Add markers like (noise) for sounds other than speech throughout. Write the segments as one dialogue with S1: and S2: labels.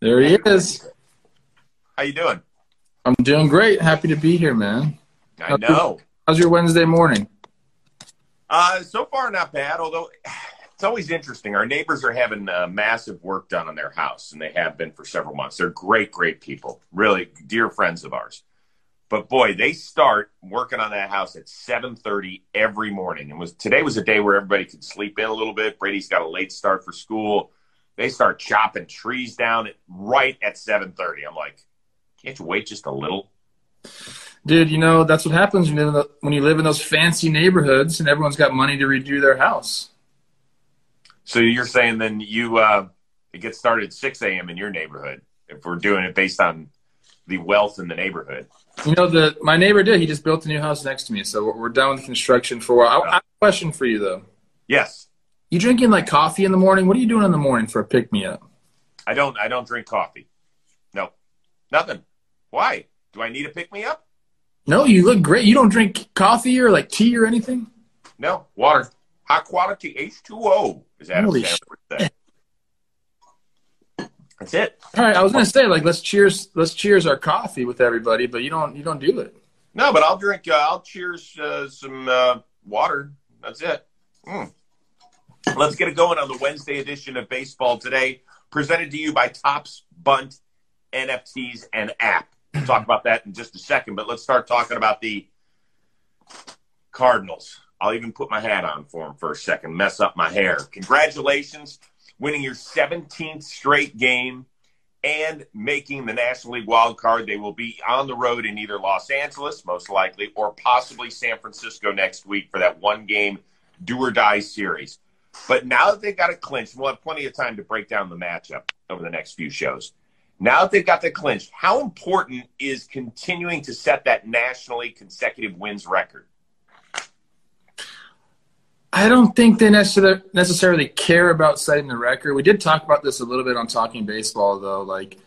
S1: There he is.
S2: How you doing?
S1: I'm doing great. Happy to be here, man.
S2: I know.
S1: How's your Wednesday morning?
S2: Uh, so far, not bad. Although it's always interesting. Our neighbors are having uh, massive work done on their house, and they have been for several months. They're great, great people, really dear friends of ours. But boy, they start working on that house at 7:30 every morning. And was today was a day where everybody could sleep in a little bit. Brady's got a late start for school. They start chopping trees down at, right at 7:30. I'm like, can't you wait just a little?
S1: Dude, you know that's what happens when you, live in when you live in those fancy neighborhoods and everyone's got money to redo their house.
S2: So you're saying then you uh, it gets started at 6 a.m. in your neighborhood if we're doing it based on the wealth in the neighborhood.
S1: You know, the my neighbor did. He just built a new house next to me, so we're, we're done with construction for a while. I, I have a question for you though.
S2: Yes,
S1: You drinking like coffee in the morning? What are you doing in the morning for a pick me up?
S2: I don't. I don't drink coffee. No, nothing. Why? Do I need a pick me up?
S1: No, you look great. You don't drink coffee or like tea or anything.
S2: No, water. High quality H2O, Is that
S1: Holy
S2: Sandler would say. That's it.
S1: All right, I was gonna say like let's cheers, let's cheers our coffee with everybody, but you don't you don't do it.
S2: No, but I'll drink. Uh, I'll cheers uh, some uh, water. That's it. Mm. Let's get it going on the Wednesday edition of Baseball Today, presented to you by Topps Bunt NFTs and app. We'll talk about that in just a second, but let's start talking about the Cardinals. I'll even put my hat on for them for a second, mess up my hair. Congratulations, winning your 17th straight game and making the National League wild card. They will be on the road in either Los Angeles, most likely, or possibly San Francisco next week for that one game do or die series. But now that they've got it clinched, we'll have plenty of time to break down the matchup over the next few shows. Now that they've got that clinched, how important is continuing to set that nationally consecutive wins record?
S1: I don't think they necessarily necessarily care about setting the record. We did talk about this a little bit on Talking Baseball, though. Like,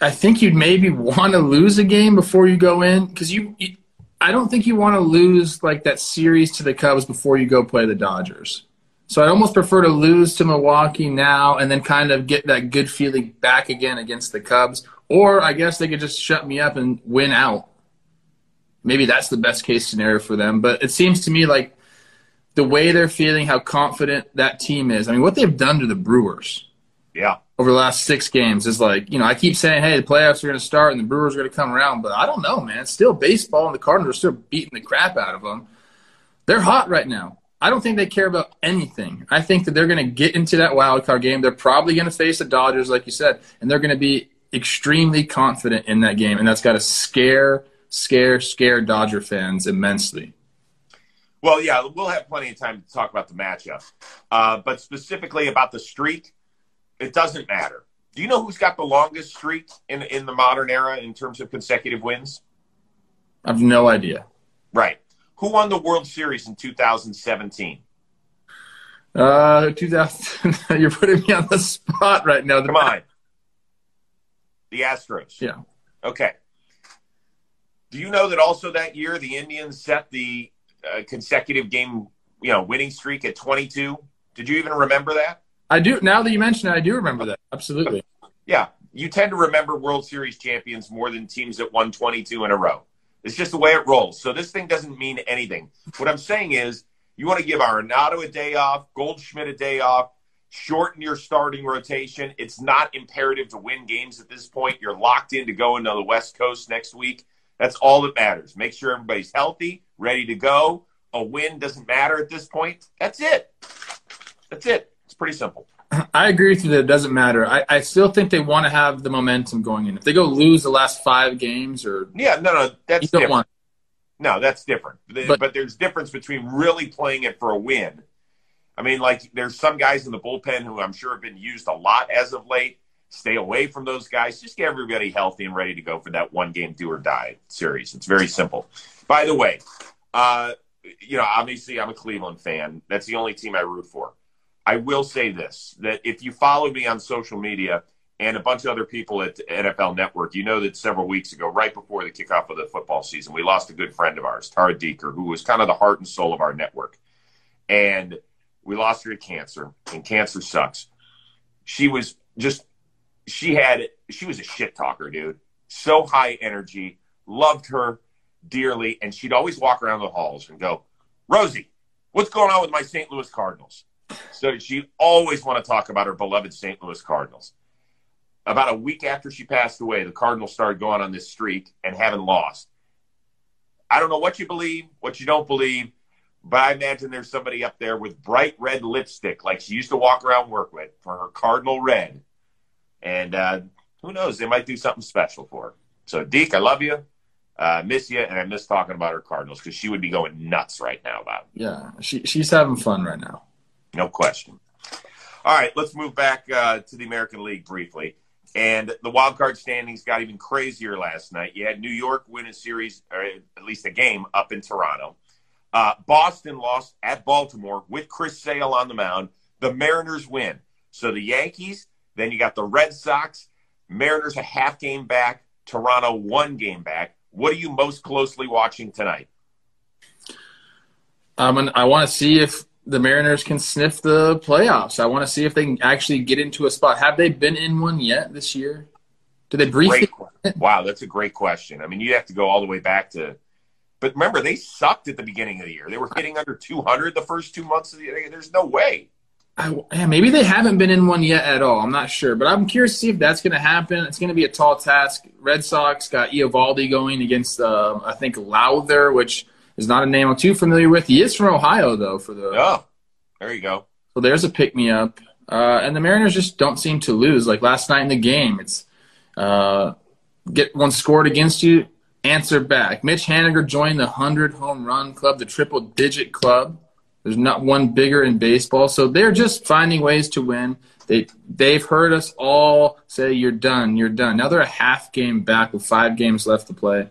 S1: I think you'd maybe want to lose a game before you go in because you, you. I don't think you want to lose like that series to the Cubs before you go play the Dodgers. So I'd almost prefer to lose to Milwaukee now and then kind of get that good feeling back again against the Cubs. Or I guess they could just shut me up and win out. Maybe that's the best case scenario for them. But it seems to me like the way they're feeling, how confident that team is. I mean, what they've done to the Brewers
S2: Yeah.
S1: over the last six games is like, you know, I keep saying, hey, the playoffs are going to start and the Brewers are going to come around, but I don't know, man. It's still baseball, and the Cardinals are still beating the crap out of them. They're hot right now. I don't think they care about anything. I think that they're going to get into that wild card game. They're probably going to face the Dodgers, like you said, and they're going to be extremely confident in that game, and that's got to scare, scare, scare Dodger fans immensely.
S2: Well, yeah, we'll have plenty of time to talk about the matchup. Uh, but specifically about the streak, it doesn't matter. Do you know who's got the longest streak in in the modern era in terms of consecutive wins?
S1: I have no idea.
S2: Right. Who won the World Series in 2017?
S1: Uh, 2000. (laughs) you're putting me on the spot right now.
S2: Come on. The Astros.
S1: Yeah.
S2: Okay. Do you know that also that year the Indians set the uh, consecutive game, you know, winning streak at 22? Did you even remember that?
S1: I do. Now that you mention it, I do remember that. Absolutely. (laughs)
S2: Yeah, you tend to remember World Series champions more than teams that won 22 in a row. It's just the way it rolls. So this thing doesn't mean anything. What I'm saying is you want to give Arenado a day off, Goldschmidt a day off, shorten your starting rotation. It's not imperative to win games at this point. You're locked in to go into the West Coast next week. That's all that matters. Make sure everybody's healthy, ready to go. A win doesn't matter at this point. That's it. That's it. It's pretty simple.
S1: I agree with you that it doesn't matter. I, I still think they want to have the momentum going in. If they go lose the last five games, or
S2: Yeah, no, no,
S1: you
S2: that's
S1: don't
S2: different.
S1: want.
S2: No, that's different. But,
S1: But-
S2: there's difference between really playing it for a win. I mean, like there's some guys in the bullpen who I'm sure have been used a lot as of late. Stay away from those guys. Just get everybody healthy and ready to go for that one game do or die series. It's very simple. By the way, uh, you know, obviously I'm a Cleveland fan. That's the only team I root for. I will say this that if you follow me on social media and a bunch of other people at NFL Network, you know that several weeks ago, right before the kickoff of the football season, we lost a good friend of ours, Tara Deeker, who was kind of the heart and soul of our network. And we lost her to cancer, and cancer sucks. She was just she had she was a shit talker, dude. So high energy, loved her dearly, and she'd always walk around the halls and go, "Rosie, what's going on with my St. Louis Cardinals?" So she always want to talk about her beloved St. Louis Cardinals. About a week after she passed away, the Cardinals started going on this streak and haven't lost. I don't know what you believe, what you don't believe, but I imagine there's somebody up there with bright red lipstick, like she used to walk around work with, for her cardinal red. And uh, who knows? They might do something special for her. So, Deke, I love you. Uh, miss you, and I miss talking about her Cardinals because she would be going nuts right now about it.
S1: Yeah, she, she's having fun right now.
S2: No question. All right, let's move back uh, to the American League briefly. And the wild card standings got even crazier last night. You had New York win a series, or at least a game, up in Toronto. Uh, Boston lost at Baltimore with Chris Sale on the mound. The Mariners win. So the Yankees, then you got the Red Sox, Mariners a half game back, Toronto one game back. What are you most closely watching tonight?
S1: Um, I want to see if the Mariners can sniff the playoffs. I want to see if they can actually get into a spot. Have they been in one yet this year? Do they briefly?
S2: wow, that's a great question. I mean, you have to go all the way back to. But remember, they sucked at the beginning of the year. They were hitting under 200 the first two months of the year. There's no way.
S1: I, yeah, maybe they haven't been in one yet at all. I'm not sure, but I'm curious to see if that's going to happen. It's going to be a tall task. Red Sox got Eovaldi going against, uh, I think, Lowther, which is not a name I'm too familiar with. He is from Ohio, though. For the
S2: oh, there you go.
S1: So there's a pick me up. Uh, and the Mariners just don't seem to lose. Like last night in the game, it's uh, get one scored against you, answer back. Mitch Haniger joined the 100 home run club, the triple digit club. There's not one bigger in baseball. So they're just finding ways to win. They they've heard us all say you're done, you're done. Now they're a half game back with five games left to play.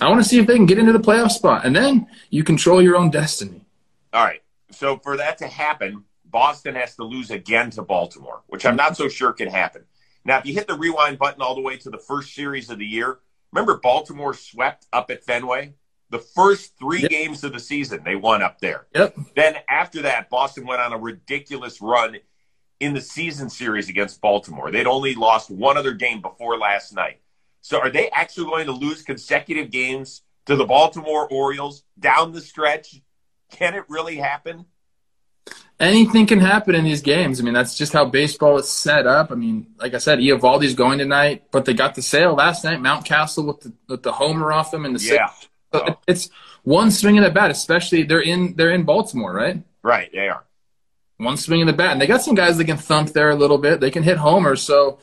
S1: I want to see if they can get into the playoff spot, and then you control your own destiny.
S2: All right. So for that to happen, Boston has to lose again to Baltimore, which I'm not so sure can happen. Now, if you hit the rewind button all the way to the first series of the year, remember Baltimore swept up at Fenway? The first three yep. games of the season, they won up there.
S1: Yep.
S2: Then after that, Boston went on a ridiculous run in the season series against Baltimore. They'd only lost one other game before last night. So are they actually going to lose consecutive games to the Baltimore Orioles down the stretch? Can it really happen?
S1: Anything can happen in these games. I mean, that's just how baseball is set up. I mean, like I said, Eovaldi's going tonight, but they got the sale last night. Mountcastle with the with the homer off them in the
S2: yeah.
S1: Sixth. Oh. It's one swing of the bat, especially they're in they're in Baltimore, right?
S2: Right, they are.
S1: One swing of the bat, and they got some guys that can thump there a little bit. They can hit homers, so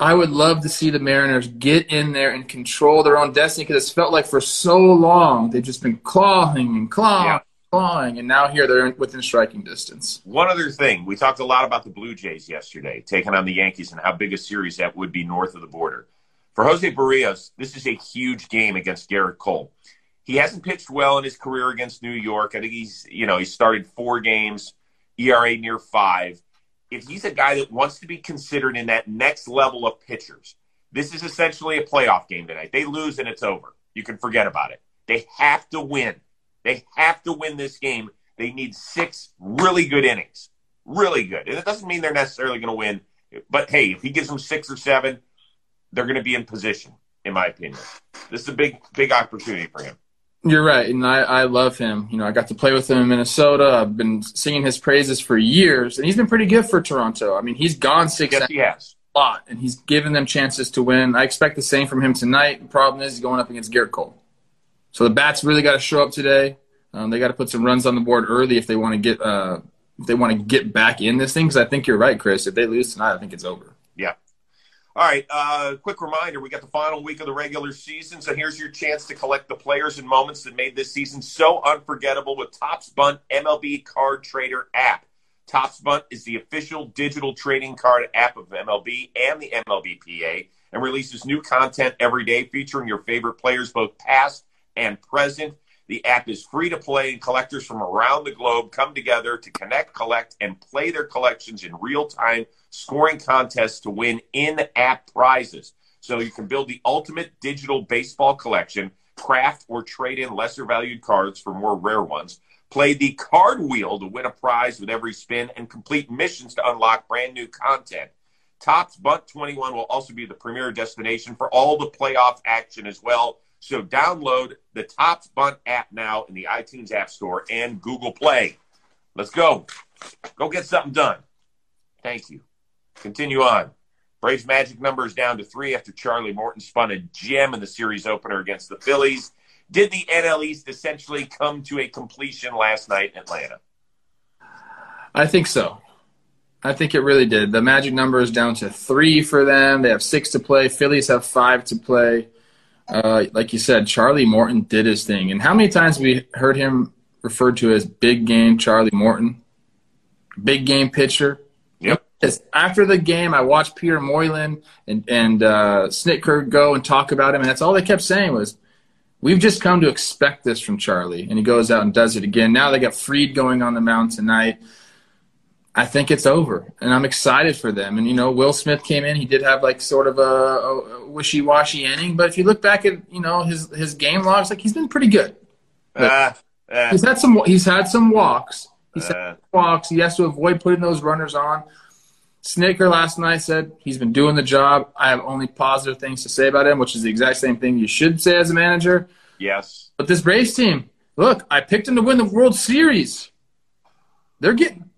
S1: I would love to see the Mariners get in there and control their own destiny because it's felt like for so long they've just been clawing and clawing. Yeah. Clawing, and now here they're within striking distance.
S2: One other thing, we talked a lot about the Blue Jays yesterday, taking on the Yankees and how big a series that would be north of the border. For Jose Berrios, this is a huge game against Gerrit Cole. He hasn't pitched well in his career against New York. I think he's, you know, he started four games, ERA near five. If he's a guy that wants to be considered in that next level of pitchers, this is essentially a playoff game tonight. They lose and it's over. You can forget about it. They have to win. They have to win this game. They need six really good innings. Really good. And it doesn't mean they're necessarily going to win. But hey, if he gives them six or seven, they're going to be in position, in my opinion. This is a big, big opportunity for him.
S1: You're right, and I, I love him. You know, I got to play with him in Minnesota. I've been singing his praises for years, and he's been pretty good for Toronto. I mean, he's gone six.
S2: Yes, he has.
S1: A lot, and he's given them chances to win. I expect the same from him tonight. The problem is he's going up against Gerrit Cole. So the bats really got to show up today. Um, they got to put some runs on the board early if they want to get uh, if they want to get back in this thing. Because I think you're right, Chris. If they lose tonight, I think it's over.
S2: Yeah, all right, uh, quick reminder we got the final week of the regular season, so here's your chance to collect the players and moments that made this season so unforgettable with Topps Bunt MLB Card Trader app. Topps Bunt is the official digital trading card app of MLB and the MLBPA and releases new content every day featuring your favorite players, both past and present. The app is free to play, and collectors from around the globe come together to connect, collect, and play their collections in real time scoring contests to win in app prizes. So you can build the ultimate digital baseball collection, craft or trade in lesser valued cards for more rare ones, play the card wheel to win a prize with every spin, and complete missions to unlock brand new content. Topps Bunt 21 will also be the premier destination for all the playoff action as well. So download the Topps Bunt app now in the iTunes App Store and Google Play. Let's go. Go get something done. Thank you. Continue on. Braves magic numbers down to three after Charlie Morton spun a gem in the series opener against the Phillies. Did the NL East essentially come to a completion last night in Atlanta?
S1: I think so. I think it really did. The magic number is down to three for them. They have six to play. Phillies have five to play. Uh, like you said, Charlie Morton did his thing. And how many times we heard him referred to as big game Charlie Morton? Big game pitcher.
S2: Yep.
S1: After the game, I watched Peter Moylan and, and uh, Snitker go and talk about him, and that's all they kept saying was, we've just come to expect this from Charlie. And he goes out and does it again. Now they got Fried going on the mound tonight. I think it's over, and I'm excited for them. And you know, Will Smith came in; he did have like sort of a, a wishy-washy inning, but if you look back at you know his his game logs, like he's been pretty good.
S2: Uh, uh,
S1: He's had some he's had some walks. He's had
S2: Uh.
S1: some walks. He has to avoid putting those runners on. Snitker last night said he's been doing the job. I have only positive things to say about him, which is the exact same thing you should say as a manager.
S2: yes.
S1: But this Braves team, look, I picked them to win the World Series. They're getting.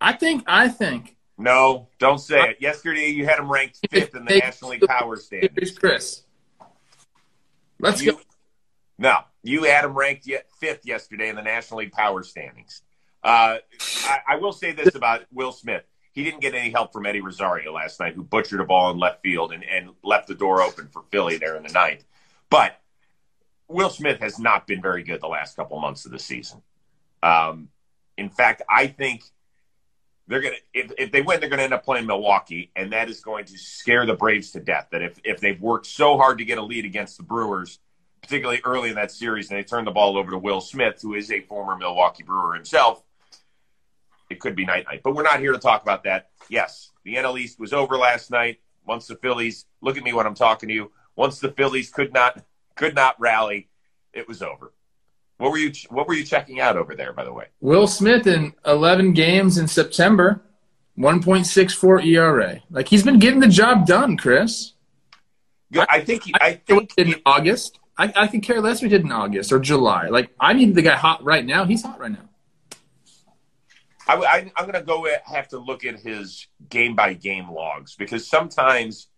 S1: I think. I think.
S2: No, don't say it. Yesterday you had them ranked fifth in the National League Power Standings.
S1: Chris. Let's
S2: You,
S1: go.
S2: no, you had him ranked yet fifth yesterday in the National League Power Standings. Uh, I, I will say this about Will Smith. He didn't get any help from Eddie Rosario last night, who butchered a ball in left field and, and left the door open for Philly there in the ninth. But Will Smith has not been very good the last couple months of the season. Um, in fact, I think they're gonna if, if they win, they're gonna end up playing Milwaukee, and that is going to scare the Braves to death. That if if they've worked so hard to get a lead against the Brewers, particularly early in that series, and they turn the ball over to Will Smith, who is a former Milwaukee Brewer himself, it could be night night. But we're not here to talk about that. Yes, the NL East was over last night. Once the Phillies, look at me when I'm talking to you. Once the Phillies could not could not rally, it was over. What were you What were you checking out over there, by the way?
S1: Will Smith in 11 games in September, 1.64 ERA. Like he's been getting the job done, Chris.
S2: Good. I think he, I think
S1: did in August. I, I could care less he did in August or July. Like I need the guy hot right now. He's hot right now.
S2: I, I, I'm going to go at- have to look at his game by game logs because sometimes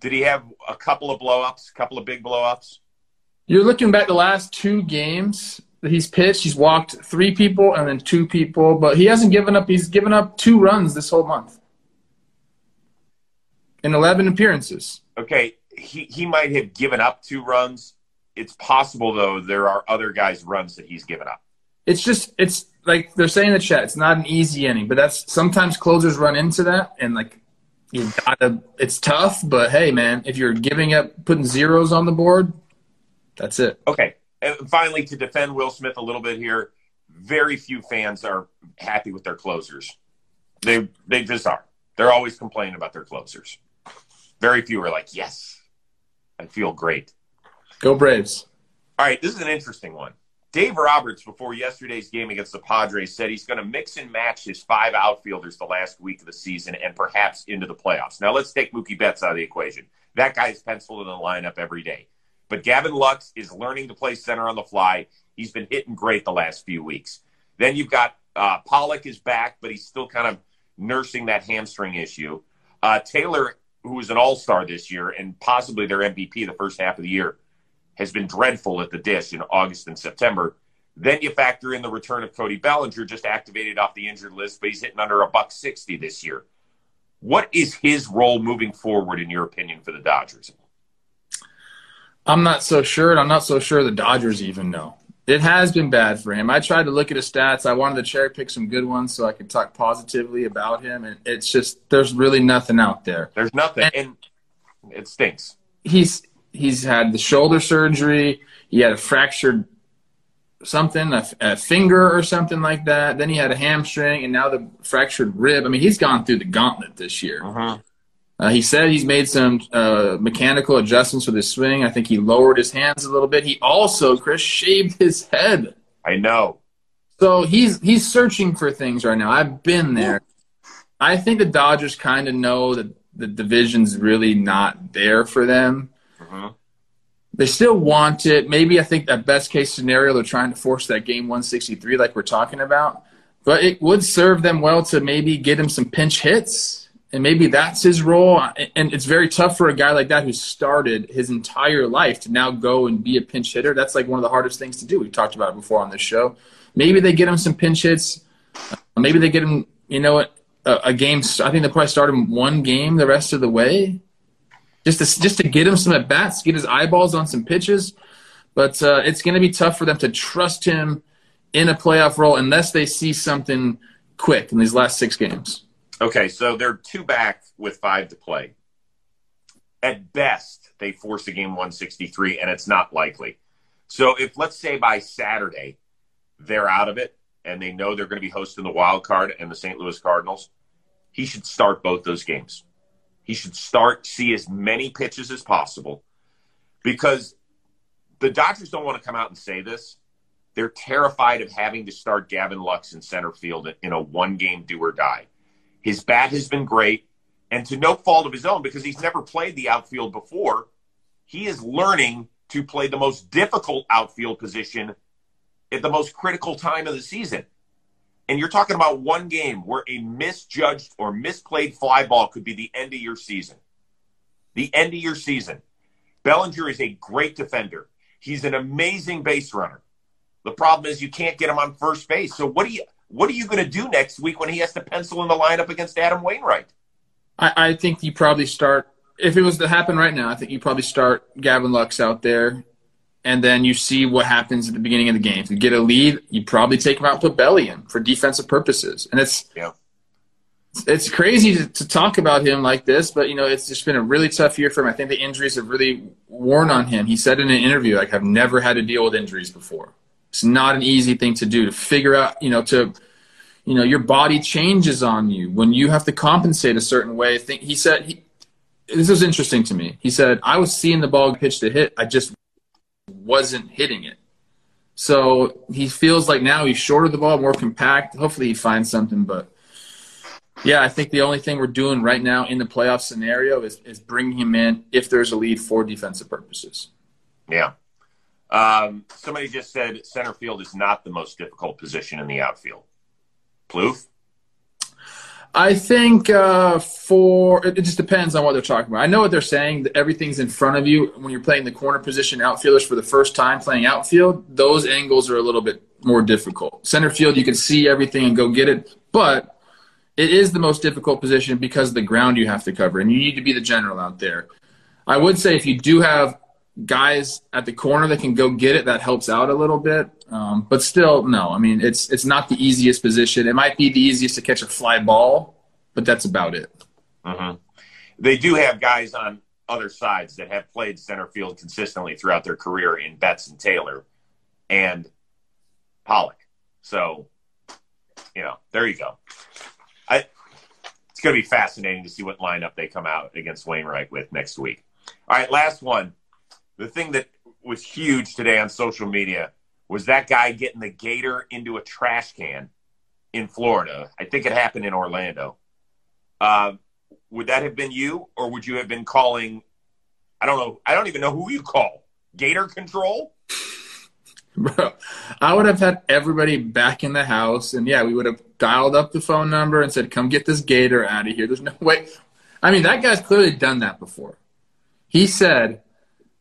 S2: did he have a couple of blowups, a couple of big blowups?
S1: You're looking back the last two games that he's pitched. He's walked three people and then two people, but he hasn't given up. He's given up two runs this whole month in 11 appearances.
S2: Okay, he, he might have given up two runs. It's possible though there are other guys' runs that he's given up.
S1: It's just it's like they're saying in the chat. It's not an easy inning, but that's sometimes closers run into that, and like you gotta. It's tough, but hey, man, if you're giving up, putting zeros on the board, that's it.
S2: Okay, and finally to defend Will Smith a little bit here, very few fans are happy with their closers. They they just are. They're always complaining about their closers. Very few are like, yes, I feel great.
S1: Go Braves.
S2: All right, this is an interesting one. Dave Roberts, before yesterday's game against the Padres, said he's going to mix and match his five outfielders the last week of the season and perhaps into the playoffs. Now, let's take Mookie Betts out of the equation. That guy's penciled in the lineup every day. But Gavin Lux is learning to play center on the fly. He's been hitting great the last few weeks. Then you've got uh, Pollock is back, but he's still kind of nursing that hamstring issue. Uh, Taylor, who was an all star this year and possibly their MVP the first half of the year, has been dreadful at the dish in August and September. Then you factor in the return of Cody Bellinger, just activated off the injured list, but he's hitting under a buck sixty this year. What is his role moving forward, in your opinion, for the Dodgers?
S1: I'm not so sure, and I'm not so sure the Dodgers even know. It has been bad for him. I tried to look at his stats. I wanted to cherry pick some good ones so I could talk positively about him, and it's just there's really nothing out there.
S2: There's nothing, and it stinks.
S1: He's he's had the shoulder surgery. He had a fractured something, a, a finger or something like that. Then he had a hamstring, and now the fractured rib. I mean, he's gone through the gauntlet this year.
S2: Uh-huh.
S1: Uh, he said he's made some uh, mechanical adjustments with his swing. I think he lowered his hands a little bit. He also, Chris, shaved his head.
S2: I know.
S1: So he's he's searching for things right now. I've been there. I think the Dodgers kind of know that the division's really not there for them.
S2: Mm-hmm.
S1: They still want it. Maybe I think that best case scenario, they're trying to force that game 163 like we're talking about. But it would serve them well to maybe get him some pinch hits. And maybe that's his role. And it's very tough for a guy like that who started his entire life to now go and be a pinch hitter. That's like one of the hardest things to do. We've talked about it before on this show. Maybe they get him some pinch hits. Maybe they get him, you know, a, a game. I think they probably start him one game the rest of the way just to just to get him some at bats, get his eyeballs on some pitches. But uh, it's going to be tough for them to trust him in a playoff role unless they see something quick in these last six games.
S2: Okay, so they're two back with five to play. At best, they force a game 163, and it's not likely. So if let's say by Saturday they're out of it and they know they're going to be hosting the wild card and the St. Louis Cardinals, he should start both those games. He should start, see as many pitches as possible because the Dodgers don't want to come out and say this. They're terrified of having to start Gavin Lux in center field in a one game do or die. His bat has been great, and to no fault of his own, because he's never played the outfield before, he is learning to play the most difficult outfield position at the most critical time of the season. And you're talking about one game where a misjudged or misplayed fly ball could be the end of your season. The end of your season. Bellinger is a great defender. He's an amazing base runner. The problem is you can't get him on first base. So what do you what are you going to do next week when he has to pencil in the lineup against Adam Wainwright?
S1: I, I think you probably start if it was to happen right now. I think you probably start Gavin Lux out there and then you see what happens at the beginning of the game. If you get a lead, you probably take him out, put Belly in for defensive purposes, and it's
S2: yeah.
S1: It's crazy to, to, talk about him like this, but you know it's just been a really tough year for him. I think the injuries have really worn on him. He said in an interview, "Like I've never had to deal with injuries before. It's not an easy thing to do to figure out. You know, to you know your body changes on you when you have to compensate a certain way. Think he said he, this was interesting to me. He said I was seeing the ball pitch to hit. I just wasn't hitting it. So he feels like now he's shorter the ball, more compact. Hopefully he finds something. But yeah, I think the only thing we're doing right now in the playoff scenario is, is bringing him in if there's a lead for defensive purposes.
S2: Yeah. Um, somebody just said center field is not the most difficult position in the outfield. Plouffe?
S1: I think uh, for it just depends on what they're talking about. I know what they're saying. That everything's in front of you when you're playing the corner position outfielders for the first time playing outfield. Those angles are a little bit more difficult. Center field, you can see everything and go get it, but it is the most difficult position because of the ground you have to cover, and you need to be the general out there. I would say if you do have guys at the corner that can go get it, that helps out a little bit. Um, but still, no. I mean, it's it's not the easiest position. It might be the easiest to catch a fly ball, but that's about it.
S2: Mm-hmm. They do have guys on other sides that have played center field consistently throughout their career in Betts and Taylor and Pollock. So, you know, there you go. I, it's going to be fascinating to see what lineup they come out against Wainwright with next week. All right, last one the thing that was huge today on social media was that guy getting the gator into a trash can in Florida. I think it happened in Orlando. Uh, would that have been you, or would you have been calling? I don't know. I don't even know who you call. Gator control. (laughs)
S1: Bro, I would have had everybody back in the house, and yeah, we would have dialed up the phone number and said, "Come get this gator out of here." There's no way. I mean, that guy's clearly done that before. He said,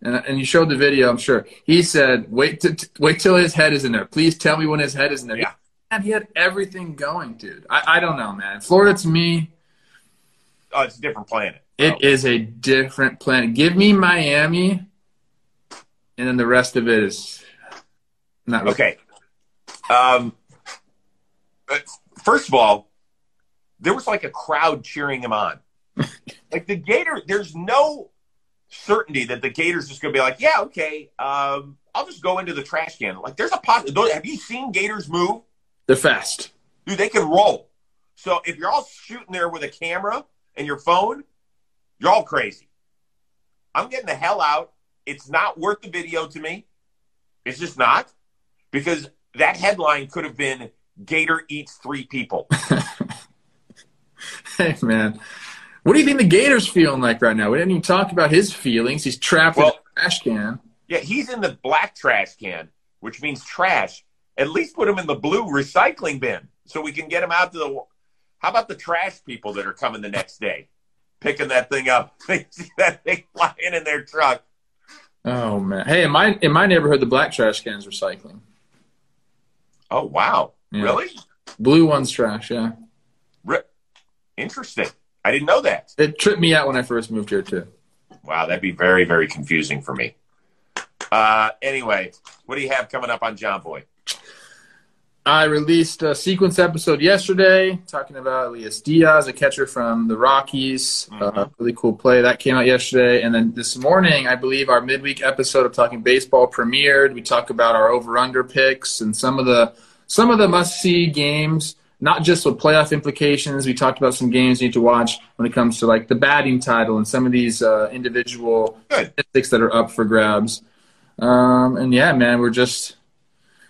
S1: and, and you showed the video, I'm sure. He said, "Wait, to, t- wait till his head is in there. Please tell me when his head is in there."
S2: Yeah,
S1: and he had everything going, dude. I, I don't know, man. Florida to me,
S2: oh, it's a different planet.
S1: It oh. is a different planet. Give me Miami, and then the rest of it is not
S2: okay. Um, first of all, there was like a crowd cheering him on. (laughs) like the Gator, there's no certainty that the Gators just going to be like, yeah, okay, um, I'll just go into the trash can. Like, there's a possibility. Have you seen Gators move?
S1: They're fast.
S2: Dude, they can roll. So if you're all shooting there with a camera and your phone, you're all crazy. I'm getting the hell out. It's not worth the video to me. It's just not because that headline could have been Gator eats three people. (laughs)
S1: hey man, what do you think the Gators feeling like right now? We didn't even talk about his feelings. He's trapped well, in a trash can.
S2: Yeah, he's in the black trash can, which means trash. At least put him in the blue recycling bin so we can get him out to the. How about the trash people that are coming the next day, picking that thing up? (laughs) They see that thing flying in their truck.
S1: Oh man! Hey, in my in my neighborhood, the black trash cans recycling.
S2: Oh wow! Yeah. Really?
S1: Blue one's trash. Yeah.
S2: Interesting. I didn't know that.
S1: It tripped me out when I first moved here too.
S2: Wow, that'd be very very confusing for me. Uh, anyway, what do you have coming up on John Jomboy?
S1: I released a sequence episode yesterday talking about Elias Diaz, a catcher from the Rockies. Mm-hmm. Uh, really cool play that came out yesterday. And then this morning, I believe our midweek episode of Talking Baseball premiered. We talk about our over/under picks and some of the some of the must-see games, not just with playoff implications. We talked about some games you need to watch when it comes to like the batting title and some of these uh, individual Good. statistics that are up for grabs. Um, and yeah, man, we're just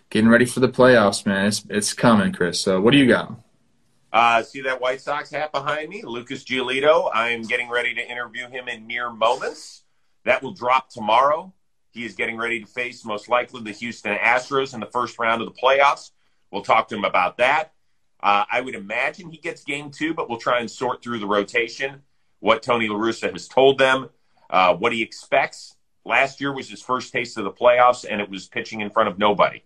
S1: getting ready for the playoffs, man. It's it's coming, Chris. So what do you got?
S2: Uh, see that White Sox hat behind me, Lucas Giolito. I am getting ready to interview him in mere moments. That will drop tomorrow. He is getting ready to face most likely the Houston Astros in the first round of the playoffs. We'll talk to him about that. Uh, I would imagine he gets game two, but we'll try and sort through the rotation, what Tony La Russa has told them, uh, what he expects. Last year was his first taste of the playoffs, and it was pitching in front of nobody.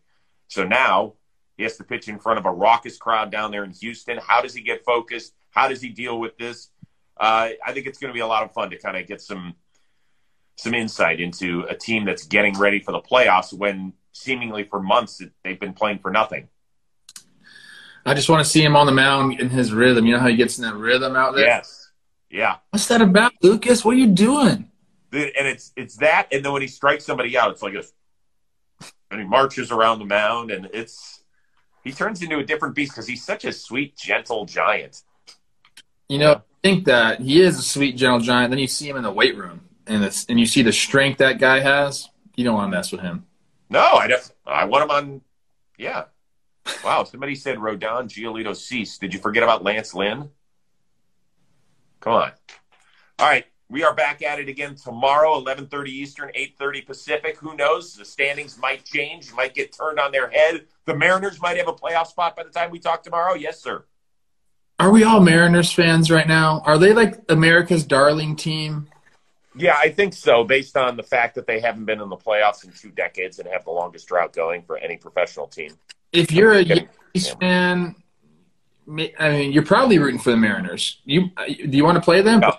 S2: So now he has to pitch in front of a raucous crowd down there in Houston. How does he get focused? How does he deal with this? Uh, I think it's going to be a lot of fun to kind of get some some insight into a team that's getting ready for the playoffs when seemingly for months they've been playing for nothing.
S1: I just want to see him on the mound in his rhythm. You know how he gets in that rhythm out there?
S2: Yes. Yeah.
S1: What's that about, Lucas? What are you doing?
S2: And it's it's that, and then when he strikes somebody out, it's like a and he marches around the mound, and it's he turns into a different beast because he's such a sweet, gentle giant.
S1: You know, I think that he is a sweet, gentle giant. Then you see him in the weight room, and it's and you see the strength that guy has. You don't want to mess with him.
S2: No, I def- I want him on. Yeah. Wow. Somebody said Rodon Giolito Cease. Did you forget about Lance Lynn? Come on. All right. We are back at it again tomorrow, 11:30 Eastern, 8:30 Pacific. Who knows? The standings might change, might get turned on their head. The Mariners might have a playoff spot by the time we talk tomorrow. Yes, sir.
S1: Are we all Mariners fans right now? Are they like America's darling team?
S2: Yeah, I think so, based on the fact that they haven't been in the playoffs in two decades and have the longest drought going for any professional team.
S1: If you're a Yankees fan, I mean, you're probably rooting for the Mariners. You uh, do you want to play them?
S2: No.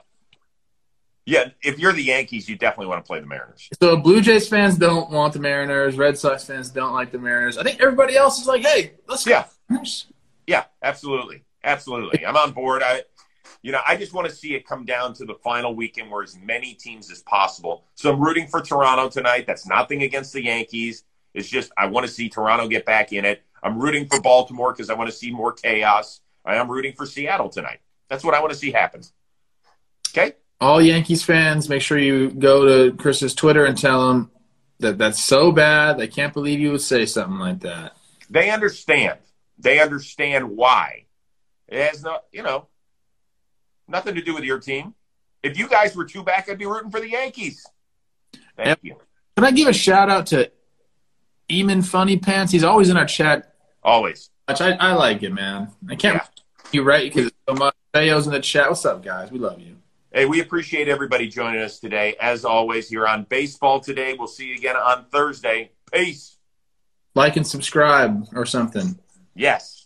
S2: Yeah, if you're the Yankees, you definitely want to play the Mariners.
S1: So Blue Jays fans don't want the Mariners. Red Sox fans don't like the Mariners. I think everybody else is like, hey, let's
S2: yeah, yeah, absolutely, absolutely. I'm on board. I, you know, I just want to see it come down to the final weekend where as many teams as possible. So I'm rooting for Toronto tonight. That's nothing against the Yankees. It's just I want to see Toronto get back in it. I'm rooting for Baltimore because I want to see more chaos. I am rooting for Seattle tonight. That's what I want to see happen. Okay
S1: all Yankees fans, make sure you go to Chris's Twitter and tell him that that's so bad. They can't believe you would say something like that.
S2: They understand. They understand why. It has no, you know, nothing to do with your team. If you guys were two back, I'd be rooting for the Yankees. Thank yep. you.
S1: Can I give a shout out to Eamon Funny Pants? He's always in our chat.
S2: Always.
S1: Which I, I like it, man. I can't yeah. you right because so much. Theo's in the chat. What's up, guys? We love you.
S2: Hey, we appreciate everybody joining us today. As always, here on Baseball Today. We'll see you again on Thursday. Peace.
S1: Like and subscribe or something.
S2: Yes.